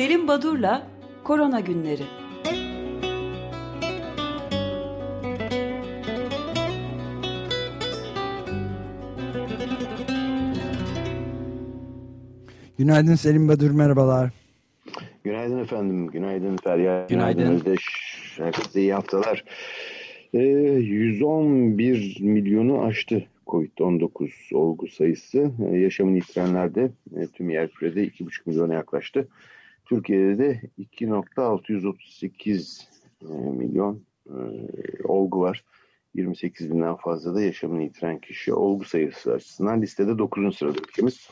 Selim Badur'la Korona Günleri. Günaydın Selim Badur, merhabalar. Günaydın efendim, günaydın Feryal. Günaydın. günaydın Özdeş. Herkese iyi haftalar. Ee, 111 milyonu aştı COVID-19 olgu sayısı. Ee, yaşamını yitirenlerde e, tüm yer kürede 2,5 milyona yaklaştı. Türkiye'de de 2.638 e, milyon e, olgu var. 28 binden fazla da yaşamını yitiren kişi olgu sayısı açısından listede 9. sırada ülkemiz.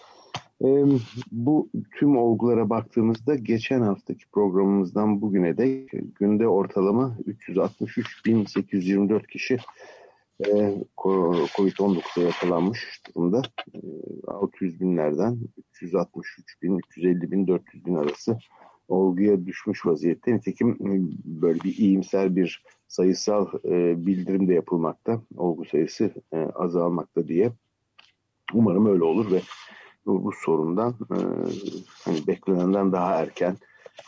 E, bu tüm olgulara baktığımızda geçen haftaki programımızdan bugüne de günde ortalama 363.824 kişi e, Covid-19'a yakalanmış durumda. E, 600 binlerden 363 bin, 350 bin, 400 bin arası olguya düşmüş vaziyette. Nitekim e, böyle bir iyimser bir sayısal e, bildirim de yapılmakta. Olgu sayısı e, azalmakta diye. Umarım öyle olur ve bu, bu sorundan e, hani beklenenden daha erken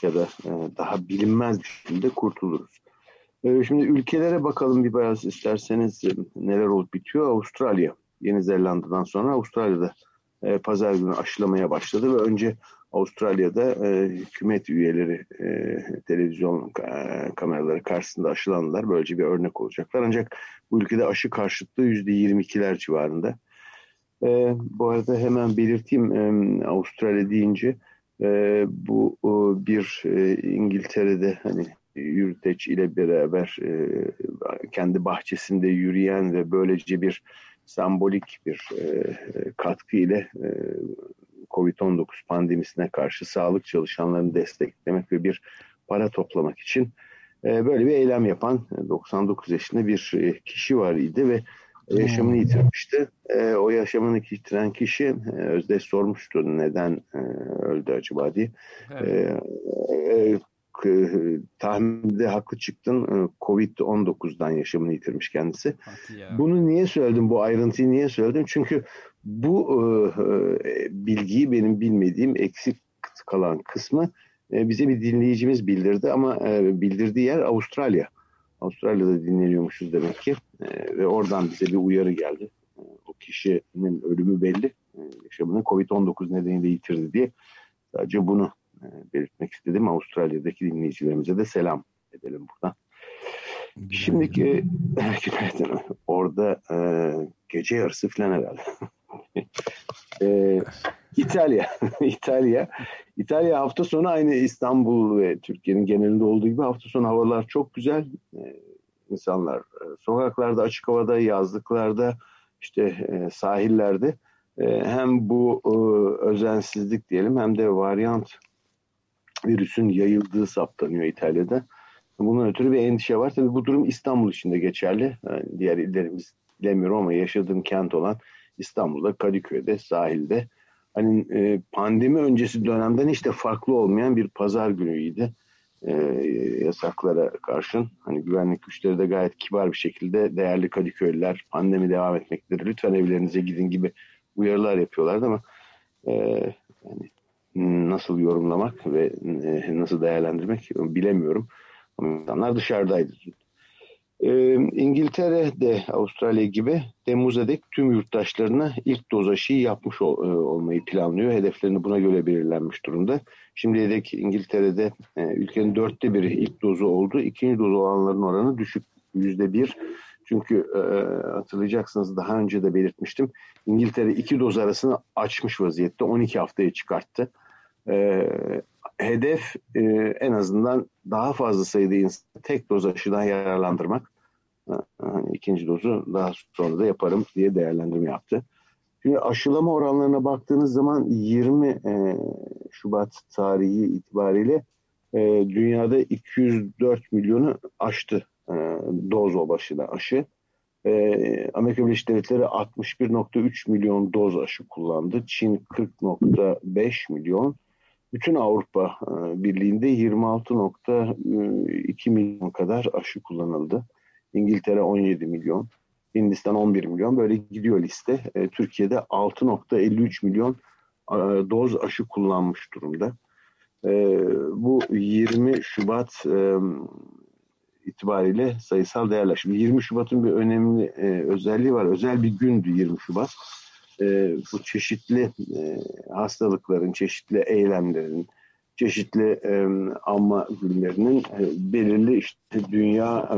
ya da e, daha bilinmez bir şekilde kurtuluruz. E, şimdi ülkelere bakalım bir biraz isterseniz neler olup bitiyor. Avustralya, Yeni Zelanda'dan sonra Avustralya'da e, pazar günü aşılamaya başladı ve önce Avustralya'da e, hükümet üyeleri e, televizyon e, kameraları karşısında aşılandılar. Böylece bir örnek olacaklar. Ancak bu ülkede aşı karşıtlığı %22'ler civarında. E, bu arada hemen belirteyim e, Avustralya deyince e, bu e, bir e, İngiltere'de hani yürüteç ile beraber e, kendi bahçesinde yürüyen ve böylece bir sembolik bir e, katkı ile e, Covid-19 pandemisine karşı sağlık çalışanlarını desteklemek ve bir para toplamak için e, böyle bir eylem yapan 99 yaşında bir e, kişi var idi ve yaşamını yitirmişti. E, o yaşamını yitiren kişi e, Özdeş sormuştu neden e, öldü acaba diye. Evet. E, e, tahminde haklı çıktın. E, Covid-19'dan yaşamını yitirmiş kendisi. Bunu niye söyledim? Bu ayrıntıyı niye söyledim? Çünkü bu e, e, bilgiyi benim bilmediğim eksik kalan kısmı e, bize bir dinleyicimiz bildirdi ama e, bildirdiği yer Avustralya. Avustralya'da dinleniyormuşuz demek ki e, ve oradan bize bir uyarı geldi. E, o kişinin ölümü belli. E, yaşamını Covid-19 nedeniyle yitirdi diye. Sadece bunu belirtmek istedim. Avustralya'daki dinleyicilerimize de selam edelim buradan. Şimdiki e, orada e, gece yarısı falan herhalde. e, İtalya, İtalya, İtalya hafta sonu aynı İstanbul ve Türkiye'nin genelinde olduğu gibi hafta sonu havalar çok güzel. Ee, insanlar e, sokaklarda, açık havada, yazlıklarda, işte e, sahillerde e, hem bu e, özensizlik diyelim hem de varyant virüsün yayıldığı saptanıyor İtalya'da. Bunun ötürü bir endişe var. Tabii bu durum İstanbul için de geçerli. Yani diğer illerimiz bilemiyorum ama yaşadığım kent olan İstanbul'da, Kadıköy'de, sahilde hani e, pandemi öncesi dönemden hiç de farklı olmayan bir pazar günüydü. E, yasaklara karşın hani güvenlik güçleri de gayet kibar bir şekilde değerli Kadıköylüler pandemi devam etmektedir lütfen evlerinize gidin gibi uyarılar yapıyorlardı ama e, yani nasıl yorumlamak ve e, nasıl değerlendirmek bilemiyorum. Ama insanlar dışarıdaydı. Ee, İngiltere de Avustralya gibi Temmuz'a dek tüm yurttaşlarına ilk doz aşıyı yapmış ol, e, olmayı planlıyor. Hedeflerini buna göre belirlenmiş durumda. Şimdiye dek İngiltere'de e, ülkenin dörtte biri ilk dozu oldu. İkinci dozu olanların oranı düşük yüzde bir. Çünkü e, hatırlayacaksınız daha önce de belirtmiştim. İngiltere iki doz arasını açmış vaziyette 12 haftaya çıkarttı. E, hedef e, en azından daha fazla sayıda insanı tek doz aşıdan yararlandırmak. Yani ikinci dozu daha sonra da yaparım diye değerlendirme yaptı. Şimdi aşılama oranlarına baktığınız zaman 20 e, Şubat tarihi itibariyle e, dünyada 204 milyonu aştı e, doz o başına aşı. E, Amerika Birleşik Devletleri 61.3 milyon doz aşı kullandı. Çin 40.5 milyon bütün Avrupa e, Birliği'nde 26.2 milyon kadar aşı kullanıldı. İngiltere 17 milyon, Hindistan 11 milyon böyle gidiyor liste. E, Türkiye'de 6.53 milyon e, doz aşı kullanmış durumda. bu 20 Şubat itibariyle sayısal değerler. Şimdi 20 Şubat'ın bir önemli e, özelliği var. Özel bir gündü 20 Şubat. E, bu çeşitli e, hastalıkların, çeşitli eylemlerin, çeşitli e, anma günlerinin e, belirli işte dünya e,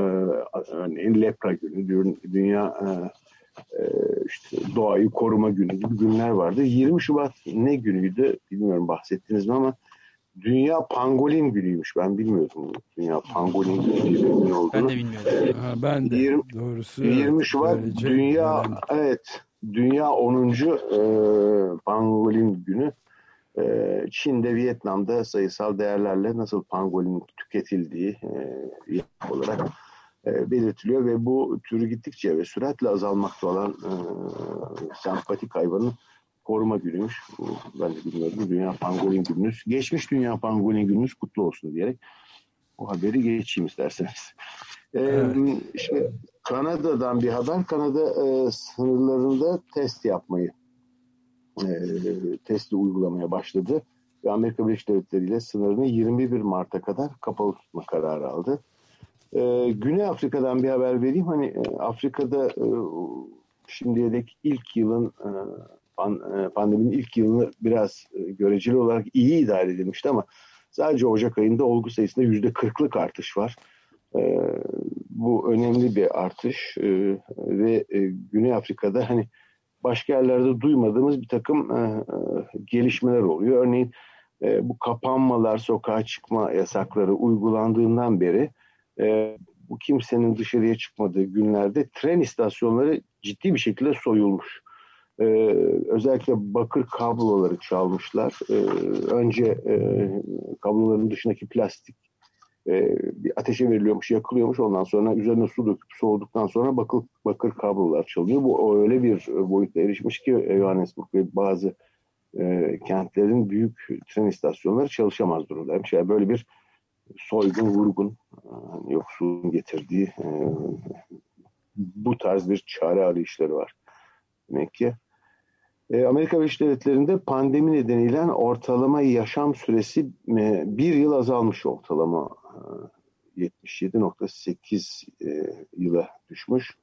örneğin lepra günü, dünya e, e, işte doğayı koruma günü gibi günler vardı. 20 Şubat ne günüydü bilmiyorum bahsettiniz mi ama Dünya Pangolin günüymüş. Ben bilmiyordum Dünya Pangolin günü olduğunu. Ben de bilmiyordum. Ha, ben de 20, doğrusu. 20 Şubat Dünya önemli. evet Dünya 10. E, Pangolin günü. E, Çin'de, Vietnam'da sayısal değerlerle nasıl pangolin tüketildiği e, olarak e, belirtiliyor ve bu türü gittikçe ve süratle azalmakta olan e, sempatik hayvanın koruma günüymüş. Ben de bilmiyordum. Dünya Pangolin gününüz. Geçmiş Dünya Pangolin gününüz kutlu olsun diyerek o haberi geçeyim isterseniz. Ee, evet. Şimdi Kanada'dan bir haber. Kanada e, sınırlarında test yapmayı e, testi uygulamaya başladı. Ve Amerika Birleşik Devletleri ile sınırını 21 Mart'a kadar kapalı tutma kararı aldı. E, Güney Afrika'dan bir haber vereyim. Hani e, Afrika'da e, şimdiye dek ilk yılın e, pandeminin ilk yılını biraz e, göreceli olarak iyi idare edilmişti ama sadece Ocak ayında olgu sayısında yüzde kırklık artış var. E, bu önemli bir artış ve Güney Afrika'da hani başka yerlerde duymadığımız bir takım gelişmeler oluyor. Örneğin bu kapanmalar, sokağa çıkma yasakları uygulandığından beri bu kimsenin dışarıya çıkmadığı günlerde tren istasyonları ciddi bir şekilde soyulmuş. Ee, özellikle bakır kabloları çalmışlar. Ee, önce e, kabloların dışındaki plastik e, bir ateşe veriliyormuş, yakılıyormuş. Ondan sonra üzerine su döküp soğuduktan sonra bakır, bakır kablolar çalınıyor. Bu öyle bir boyutta erişmiş ki Johannesburg ve bazı e, kentlerin büyük tren istasyonları çalışamaz durumdaymış. Yani böyle bir soygun, vurgun, yani getirdiği e, bu tarz bir çare arayışları var demek ki. E, Amerika Birleşik Devletleri'nde pandemi nedeniyle ortalama yaşam süresi e, bir yıl azalmış ortalama. 77.8 e, yıla düşmüş.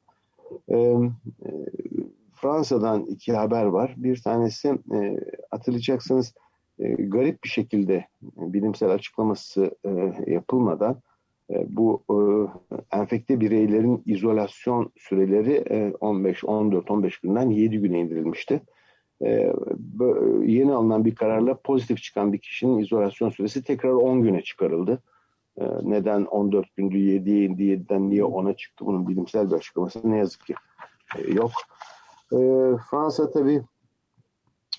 Fransa'dan iki haber var. Bir tanesi hatırlayacaksınız garip bir şekilde bilimsel açıklaması yapılmadan bu enfekte bireylerin izolasyon süreleri 15, 14, 15 günden 7 güne indirilmişti e, yeni alınan bir kararla pozitif çıkan bir kişinin izolasyon süresi tekrar 10 güne çıkarıldı. E, neden 14 gündü 7'ye indi 7'den niye 10'a çıktı bunun bilimsel bir açıklaması ne yazık ki e, yok. E, Fransa tabi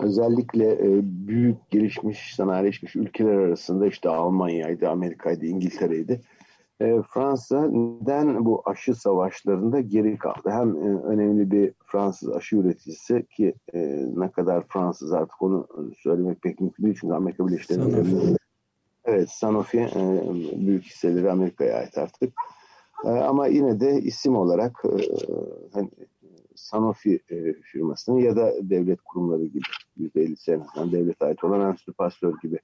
özellikle e, büyük gelişmiş sanayileşmiş ülkeler arasında işte Almanya'ydı, Amerika'ydı, İngiltere'ydi Fransa neden bu aşı savaşlarında geri kaldı? Hem e, önemli bir Fransız aşı üreticisi ki ne kadar Fransız artık onu söylemek pek mümkün değil çünkü Amerika Birleşik Devletleri Evet Sanofi e, büyük hisseleri Amerika'ya ait artık. E, ama yine de isim olarak e, hani Sanofi e, firmasının ya da devlet kurumları gibi %50'si en azından devlet ait olan Enstitü Pasteur gibi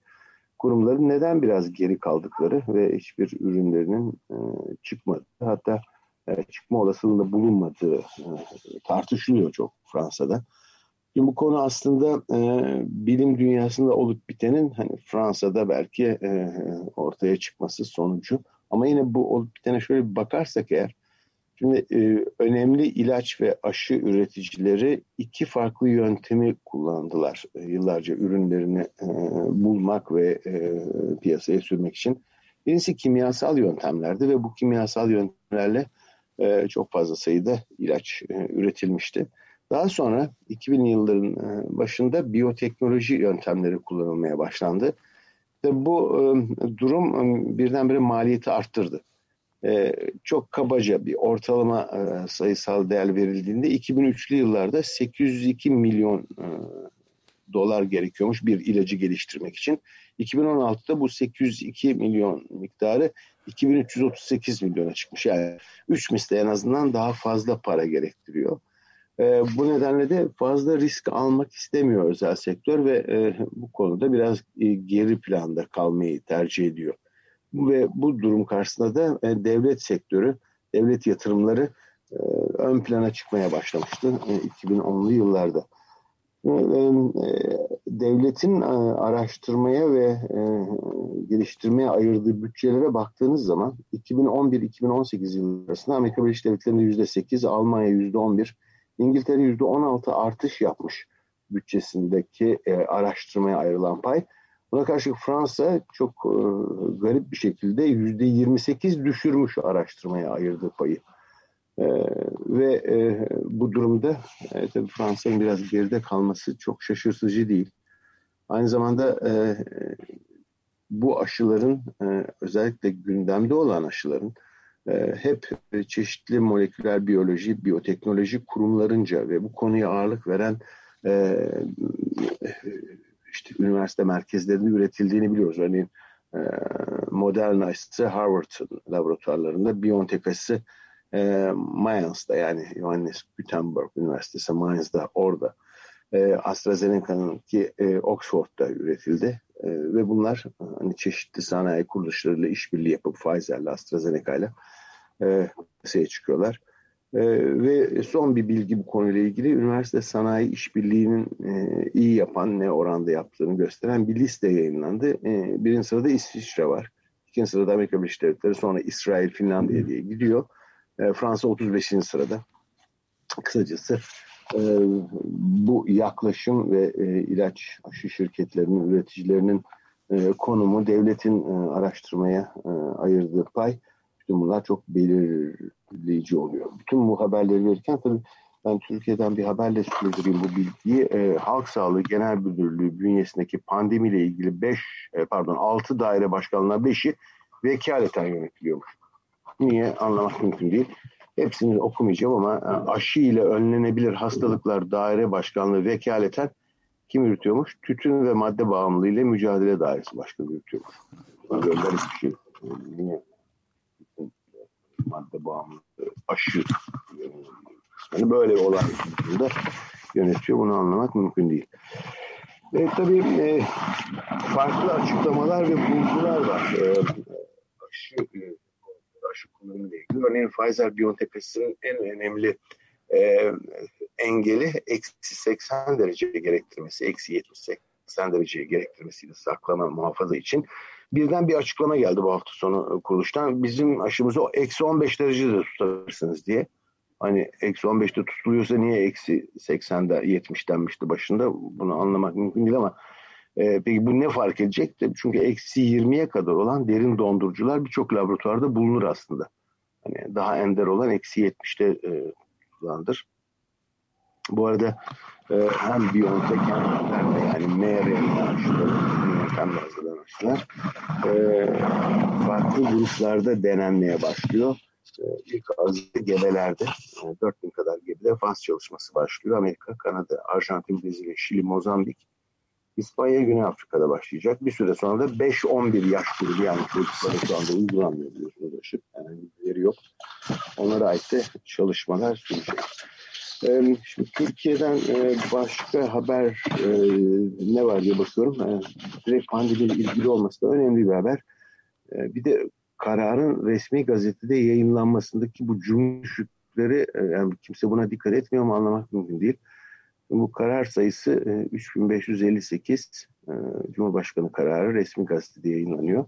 kurumların neden biraz geri kaldıkları ve hiçbir ürünlerinin e, çıkmadı hatta e, çıkma olasılığında bulunmadığı e, tartışılıyor çok Fransa'da. Şimdi bu konu aslında e, bilim dünyasında olup bitenin hani Fransa'da belki e, ortaya çıkması sonucu. Ama yine bu olup bitene şöyle bir bakarsak eğer Şimdi e, önemli ilaç ve aşı üreticileri iki farklı yöntemi kullandılar e, yıllarca ürünlerini e, bulmak ve e, piyasaya sürmek için. Birincisi kimyasal yöntemlerdi ve bu kimyasal yöntemlerle e, çok fazla sayıda ilaç e, üretilmişti. Daha sonra 2000 yılların e, başında biyoteknoloji yöntemleri kullanılmaya başlandı. Ve bu e, durum e, birdenbire maliyeti arttırdı. Çok kabaca bir ortalama sayısal değer verildiğinde 2003'lü yıllarda 802 milyon dolar gerekiyormuş bir ilacı geliştirmek için. 2016'da bu 802 milyon miktarı 2338 milyona çıkmış. Yani 3 misli en azından daha fazla para gerektiriyor. E, bu nedenle de fazla risk almak istemiyor özel sektör ve e, bu konuda biraz e, geri planda kalmayı tercih ediyor. Ve bu durum karşısında da e, devlet sektörü, devlet yatırımları e, ön plana çıkmaya başlamıştı e, 2010'lu yıllarda. E, devletin e, araştırmaya ve e, geliştirmeye ayırdığı bütçelere baktığınız zaman 2011-2018 yılları arasında Amerika Birleşik Devletleri'nde %8, Almanya %11, İngiltere %16 artış yapmış bütçesindeki e, araştırmaya ayrılan pay. Buna karşılık Fransa çok e, garip bir şekilde %28 düşürmüş araştırmaya ayırdığı payı. E, ve e, bu durumda e, tabii Fransa'nın biraz geride kalması çok şaşırtıcı değil. Aynı zamanda e, bu aşıların e, özellikle gündemde olan aşıların hep çeşitli moleküler biyoloji, biyoteknoloji kurumlarınca ve bu konuya ağırlık veren e, işte üniversite merkezlerinde üretildiğini biliyoruz. Örneğin e, Moderna ise Harvard laboratuvarlarında, BioNTech ise e, yani Johannes Gutenberg Üniversitesi Mainz'da orada. E, AstraZeneca'nın ki e, Oxford'da üretildi. Ve bunlar hani çeşitli sanayi kuruluşlarıyla işbirliği yapıp Pfizer'le AstraZeneca'yla e, çıkıyorlar. E, ve son bir bilgi bu konuyla ilgili üniversite sanayi işbirliğinin e, iyi yapan ne oranda yaptığını gösteren bir liste yayınlandı. E, birinci sırada İsviçre var. İkinci sırada Amerika Birleşik Devletleri sonra İsrail, Finlandiya diye gidiyor. E, Fransa 35. sırada. Kısacası e, bu yaklaşım ve e, ilaç aşı şirketlerinin, üreticilerinin e, konumu, devletin e, araştırmaya e, ayırdığı pay bütün bunlar çok belirleyici oluyor. Bütün bu haberleri verirken tabii ben Türkiye'den bir haberle sürdüreyim bu bilgiyi. E, Halk Sağlığı Genel Müdürlüğü bünyesindeki pandemiyle ilgili 5 e, pardon 6 daire başkanlarından 5'i vekaleten yönetiliyormuş. Niye anlamak mümkün değil. Hepsini okumayacağım ama e, aşı ile önlenebilir hastalıklar daire başkanlığı vekaleten kim yürütüyormuş? Tütün ve madde bağımlılığı ile mücadele dairesi başkanı yürütüyormuş. Böyle bir şey. Niye? madde bağımlı aşı yani böyle olan da yönetiyor. Bunu anlamak mümkün değil. E, tabii e, farklı açıklamalar ve bulgular var. E, aşı, e, aşı kullanımıyla ilgili. Örneğin Pfizer-BioNTech en önemli e, engeli eksi 80 derece gerektirmesi, eksi 70 80 dereceye gerektirmesiyle saklama muhafaza için birden bir açıklama geldi bu hafta sonu kuruluştan. Bizim aşımızı eksi 15 derecede tutarsınız diye. Hani eksi 15'te tutuluyorsa niye eksi 80'de 70 denmişti başında bunu anlamak mümkün değil ama e, peki bu ne fark edecek? Çünkü eksi 20'ye kadar olan derin dondurucular birçok laboratuvarda bulunur aslında. Hani daha ender olan eksi 70'te e, tutulandır. Bu arada e, hem hem de yani mRNA aşıları, yöntemle hazırlanan aşılar e, farklı gruplarda denenmeye başlıyor. E, ilk azı gebelerde, e, 4000 kadar gebede faz çalışması başlıyor. Amerika, Kanada, Arjantin, Brezilya, Şili, Mozambik, İspanya, Güney Afrika'da başlayacak. Bir süre sonra da 5-11 yaş grubu yani çocuklara şu anda uygulanmıyor biliyorsunuz aşı. Yani bir yok. Onlara ait de çalışmalar sürecek. Şimdi Türkiye'den başka haber ne var diye bakıyorum. Direkt pandemiyle ilgili olması da önemli bir haber. Bir de kararın resmi gazetede yayınlanmasındaki bu cümle yani kimse buna dikkat etmiyor mu anlamak mümkün değil. Bu karar sayısı 3558 Cumhurbaşkanı kararı resmi gazetede yayınlanıyor.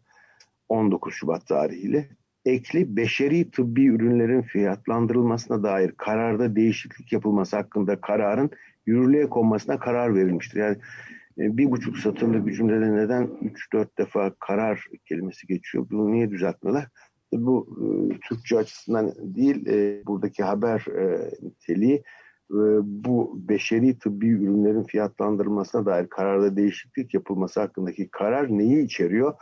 19 Şubat tarihiyle ekli beşeri tıbbi ürünlerin fiyatlandırılmasına dair kararda değişiklik yapılması hakkında kararın yürürlüğe konmasına karar verilmiştir. Yani e, bir buçuk satırlık bir cümlede neden üç dört defa karar kelimesi geçiyor? Bunu niye düzeltmiyorlar? Bu e, Türkçe açısından değil, e, buradaki haber e, niteliği e, bu beşeri tıbbi ürünlerin fiyatlandırılmasına dair kararda değişiklik yapılması hakkındaki karar neyi içeriyor?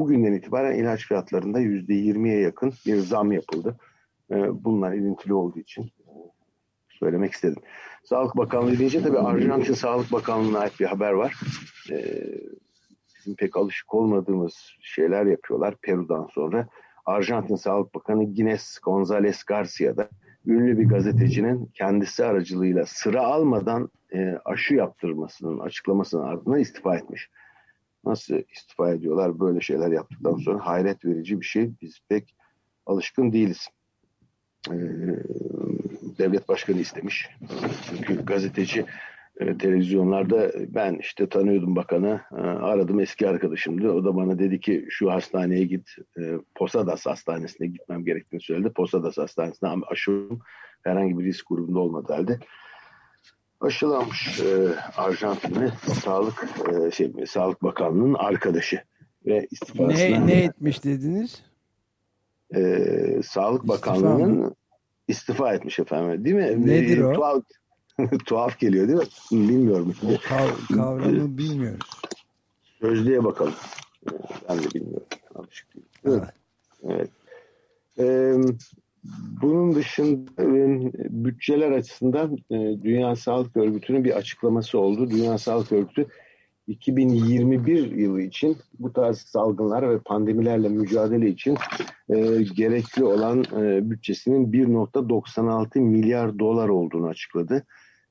Bugünden itibaren ilaç fiyatlarında %20'ye yakın bir zam yapıldı. Ee, bunlar ilintili olduğu için e, söylemek istedim. Sağlık Bakanlığı deyince tabii Arjantin Sağlık Bakanlığı'na ait bir haber var. Ee, bizim pek alışık olmadığımız şeyler yapıyorlar Peru'dan sonra. Arjantin Sağlık Bakanı Gines González Garcia da ünlü bir gazetecinin kendisi aracılığıyla sıra almadan e, aşı yaptırmasının açıklamasının ardından istifa etmiş. Nasıl istifa ediyorlar böyle şeyler yaptıktan sonra hayret verici bir şey. Biz pek alışkın değiliz. Ee, devlet başkanı istemiş. Çünkü gazeteci e, televizyonlarda ben işte tanıyordum bakanı e, aradım eski arkadaşımdı o da bana dedi ki şu hastaneye git e, Posadas hastanesine gitmem gerektiğini söyledi Posadas hastanesine ama aşım herhangi bir risk grubunda olmadı halde aşılanmış e, Arjantinli sağlık e, şey sağlık bakanlığının arkadaşı ve istifasına ne, ne etmiş dediniz? E, sağlık bakanlığının istifa etmiş efendim değil mi? Nedir e, o? Tuhaf, tuhaf geliyor değil mi? Bilmiyorum. O kav kavramı bilmiyoruz. Sözlüğe bakalım. Ben de bilmiyorum. Alışık değilim. Evet. evet. Ee, bunun dışında e, bütçeler açısından e, Dünya Sağlık Örgütü'nün bir açıklaması oldu. Dünya Sağlık Örgütü 2021 yılı için bu tarz salgınlar ve pandemilerle mücadele için e, gerekli olan bütçesinin 1.96 milyar dolar olduğunu açıkladı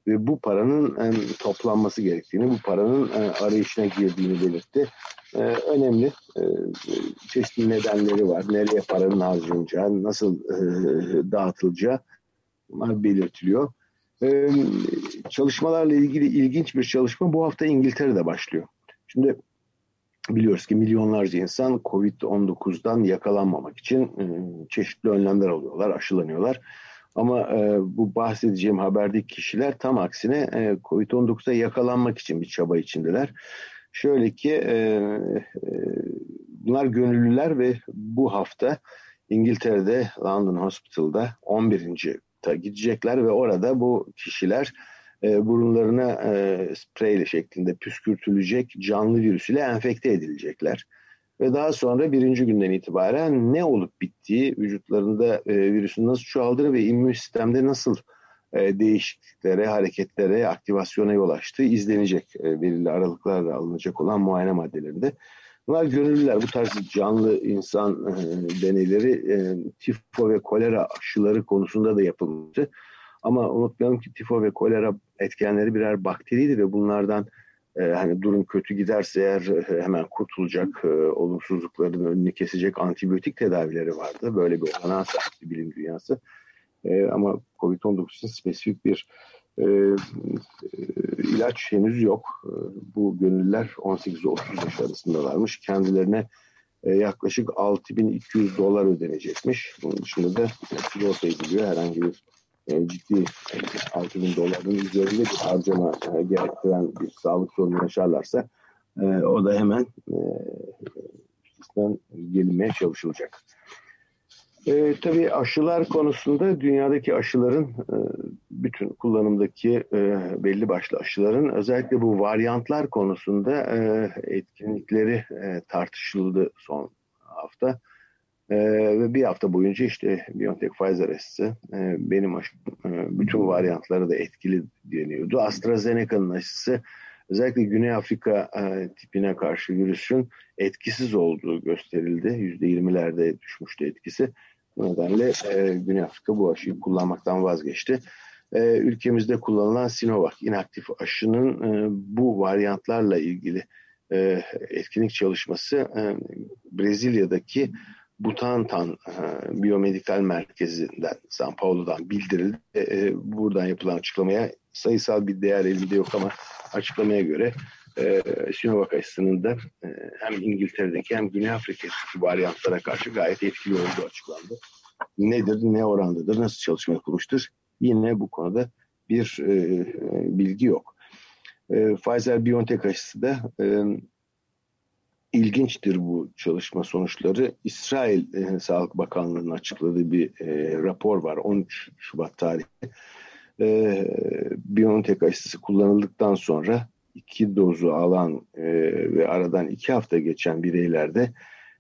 ve bu paranın e, toplanması gerektiğini, bu paranın e, arayışına girdiğini belirtti. E, önemli e, çeşitli nedenleri var. Nereye paranın harcanacağı, nasıl e, dağıtılacağı bunlar belirtiliyor. E, çalışmalarla ilgili ilginç bir çalışma bu hafta İngiltere'de başlıyor. Şimdi biliyoruz ki milyonlarca insan Covid-19'dan yakalanmamak için e, çeşitli önlemler alıyorlar, aşılanıyorlar. Ama e, bu bahsedeceğim haberdeki kişiler tam aksine e, Covid-19'a yakalanmak için bir çaba içindeler. Şöyle ki e, e, bunlar gönüllüler ve bu hafta İngiltere'de London Hospital'da 11. ta gidecekler ve orada bu kişiler e, burunlarına e, spreyle şeklinde püskürtülecek canlı virüs ile enfekte edilecekler ve daha sonra birinci günden itibaren ne olup bittiği, vücutlarında e, virüsün nasıl çoğaldığı ve immün sistemde nasıl e, değişikliklere, hareketlere, aktivasyona yol açtığı izlenecek e, belirli aralıklarla alınacak olan muayene maddelerinde. Bunlar gönüllüler. Bu tarz canlı insan e, deneyleri e, tifo ve kolera aşıları konusunda da yapılmıştı. Ama unutmayalım ki tifo ve kolera etkenleri birer bakteriydi ve bunlardan e, hani durum kötü giderse eğer e, hemen kurtulacak e, olumsuzlukların önünü kesecek antibiyotik tedavileri vardı. Böyle bir olanağa sahipti bilim dünyası. E, ama COVID-19 için spesifik bir e, e, ilaç henüz yok. E, bu gönüllüler 18-30 yaş arasındalarmış. Kendilerine e, yaklaşık 6200 dolar ödenecekmiş. Bunun dışında da sigorta ediliyor. Herhangi bir e, ciddi 6 bin doların üzerinde bir harcama e, gerektiren bir sağlık sorunu yaşarlarsa e, o da hemen e, üstesinden gelinmeye çalışılacak. E, tabii aşılar konusunda dünyadaki aşıların e, bütün kullanımdaki e, belli başlı aşıların özellikle bu varyantlar konusunda e, etkinlikleri e, tartışıldı son hafta. Ee, ve bir hafta boyunca işte BioNTech Pfizer aşısı e, benim aşım e, bütün varyantları da etkili deniyordu. AstraZeneca'nın aşısı özellikle Güney Afrika e, tipine karşı virüsün etkisiz olduğu gösterildi. %20'lerde düşmüştü etkisi. Bu nedenle e, Güney Afrika bu aşıyı kullanmaktan vazgeçti. E, ülkemizde kullanılan Sinovac inaktif aşının e, bu varyantlarla ilgili e, etkinlik çalışması e, Brezilya'daki Butantan e, Biyomedikal Merkezi'nden, San Paulo'dan bildirildi. E, e, buradan yapılan açıklamaya sayısal bir değer elimde yok ama açıklamaya göre e, Sinovac aşısının da e, hem İngiltere'deki hem Güney Afrika'daki varyantlara karşı gayet etkili olduğu açıklandı. Nedir, ne orandadır, nasıl çalışma yapılmıştır? Yine bu konuda bir e, bilgi yok. E, Pfizer-BioNTech aşısı da e, ilginçtir bu çalışma sonuçları. İsrail e, Sağlık Bakanlığı'nın açıkladığı bir e, rapor var 13 Şubat tarihli. E, BioNTech aşısı kullanıldıktan sonra iki dozu alan e, ve aradan iki hafta geçen bireylerde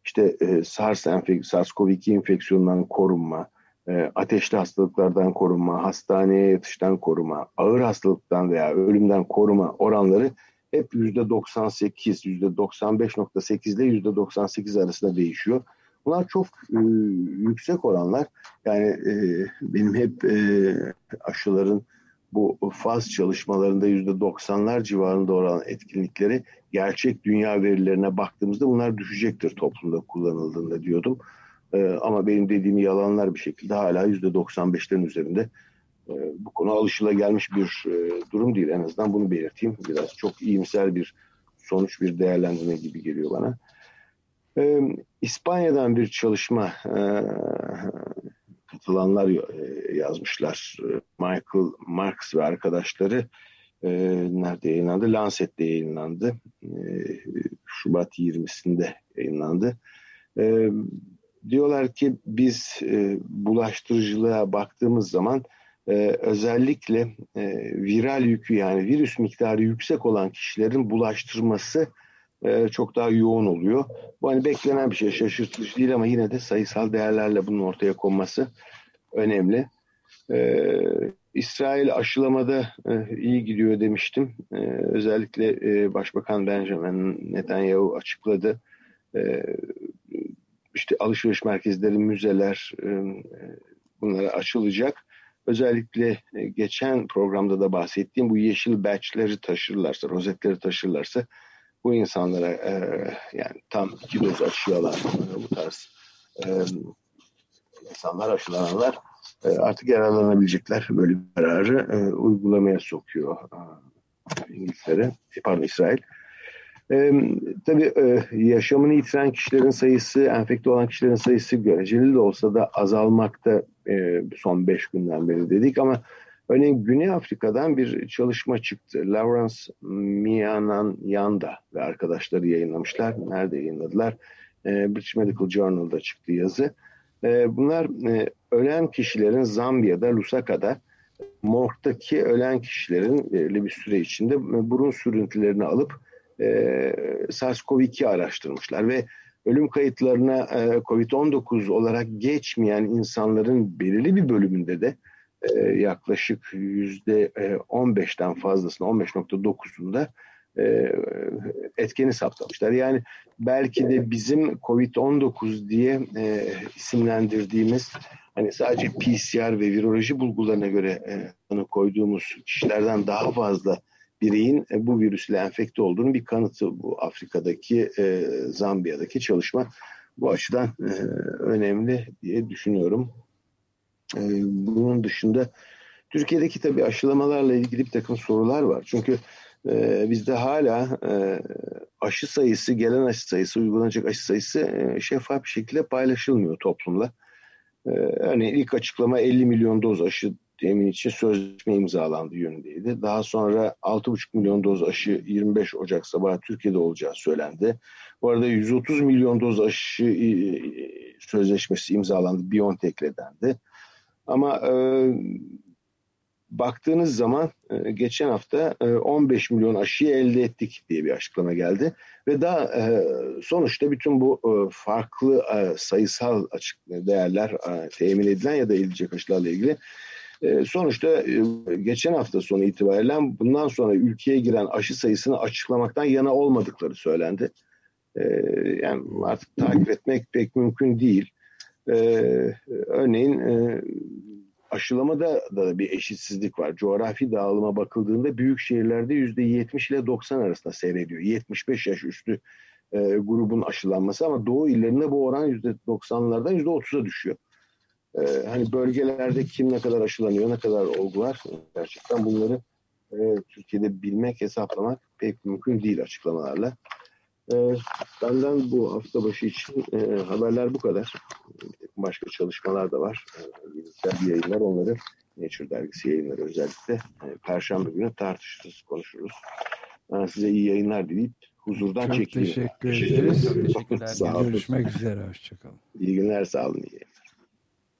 işte e, SARS SARS-CoV-2 enfeksiyonundan korunma, e, ateşli hastalıklardan korunma, hastaneye yatıştan koruma, ağır hastalıktan veya ölümden koruma oranları hep %98, %95.8 ile %98 arasında değişiyor. Bunlar çok e, yüksek oranlar. Yani e, benim hep e, aşıların bu faz çalışmalarında yüzde doksanlar civarında olan etkinlikleri gerçek dünya verilerine baktığımızda bunlar düşecektir toplumda kullanıldığında diyordum. Ee, ama benim dediğim yalanlar bir şekilde hala yüzde doksan beşlerin üzerinde ee, bu konu alışılagelmiş bir e, durum değil. En azından bunu belirteyim. Biraz çok iyimser bir sonuç bir değerlendirme gibi geliyor bana. Ee, İspanya'dan bir çalışma e, katılanlar e, yazmışlar. Michael Marks ve arkadaşları nerede yayınlandı? Lancet'te yayınlandı. Şubat 20'sinde yayınlandı. Diyorlar ki biz bulaştırıcılığa baktığımız zaman e, özellikle e, viral yükü yani virüs miktarı yüksek olan kişilerin bulaştırması e, çok daha yoğun oluyor. Bu hani beklenen bir şey şaşırtıcı değil ama yine de sayısal değerlerle bunun ortaya konması önemli. Ee, İsrail aşılamada e, iyi gidiyor demiştim. E, özellikle Başbakan Benjamin Netanyahu açıkladı. E, işte alışveriş merkezleri, müzeler bunlara açılacak. Özellikle e, geçen programda da bahsettiğim bu yeşil batchleri taşırlarsa, rozetleri taşırlarsa bu insanlara e, yani tam iki doz aşı bu tarz e, insanlar aşılananlar e, artık yararlanabilecekler. Böyle bir kararı e, uygulamaya sokuyor e, İngiltere, pardon İsrail. E, tabii e, yaşamını yitiren kişilerin sayısı, enfekte olan kişilerin sayısı göreceli de olsa da azalmakta e, son beş günden beri dedik ama örneğin Güney Afrika'dan bir çalışma çıktı. Lawrence Mianan Yanda ve arkadaşları yayınlamışlar. Nerede yayınladılar? E, British Medical Journal'da çıktı yazı. E, bunlar ölen kişilerin Zambiya'da, Lusaka'da morgdaki ölen kişilerin belirli bir süre içinde burun sürüntülerini alıp e, SARS-CoV-2 araştırmışlar ve ölüm kayıtlarına e, COVID-19 olarak geçmeyen insanların belirli bir bölümünde de e, yaklaşık yüzde 15'ten fazlasını 15.9'unda e, etkeni saptamışlar. Yani belki de bizim COVID-19 diye e, isimlendirdiğimiz hani sadece PCR ve viroloji bulgularına göre e, koyduğumuz kişilerden daha fazla bireyin e, bu virüsle enfekte olduğunu bir kanıtı bu Afrika'daki e, Zambiya'daki çalışma bu açıdan e, önemli diye düşünüyorum. E, bunun dışında Türkiye'deki tabii aşılamalarla ilgili bir takım sorular var. Çünkü e, bizde hala e, aşı sayısı, gelen aşı sayısı, uygulanacak aşı sayısı e, şeffaf bir şekilde paylaşılmıyor toplumla. E, örneğin ilk açıklama 50 milyon doz aşı temin için sözleşme imzalandı yönündeydi. Daha sonra 6,5 milyon doz aşı 25 Ocak sabahı Türkiye'de olacağı söylendi. Bu arada 130 milyon doz aşı e, sözleşmesi imzalandı BioNTech'le dendi. Ama e, baktığınız zaman e, geçen hafta 15 e, milyon aşıyı elde ettik diye bir açıklama geldi. Ve daha e, sonuçta bütün bu farklı sayısal açık değerler temin edilen ya da edilecek aşılarla ilgili sonuçta geçen hafta sonu itibariyle bundan sonra ülkeye giren aşı sayısını açıklamaktan yana olmadıkları söylendi. Yani artık takip etmek pek mümkün değil. Örneğin aşılamada da bir eşitsizlik var. Coğrafi dağılıma bakıldığında büyük şehirlerde %70 ile 90 arasında seyrediyor. 75 yaş üstü e, grubun aşılanması ama doğu illerinde bu oran %90'lardan %30'a düşüyor. E, hani bölgelerde kim ne kadar aşılanıyor, ne kadar olgu var gerçekten bunları e, Türkiye'de bilmek, hesaplamak pek mümkün değil açıklamalarla. E, benden bu hafta başı için e, haberler bu kadar başka çalışmalar da var. Ee, bilimsel yayınlar onları Nature dergisi yayınları özellikle e, Perşembe günü tartışırız, konuşuruz. Ben size iyi yayınlar dileyip huzurdan Çok çekiliyorum. teşekkür ederiz. Teşekkürler. Görüşmek üzere. Hoşçakalın. İyi günler, sağ olun. İyi.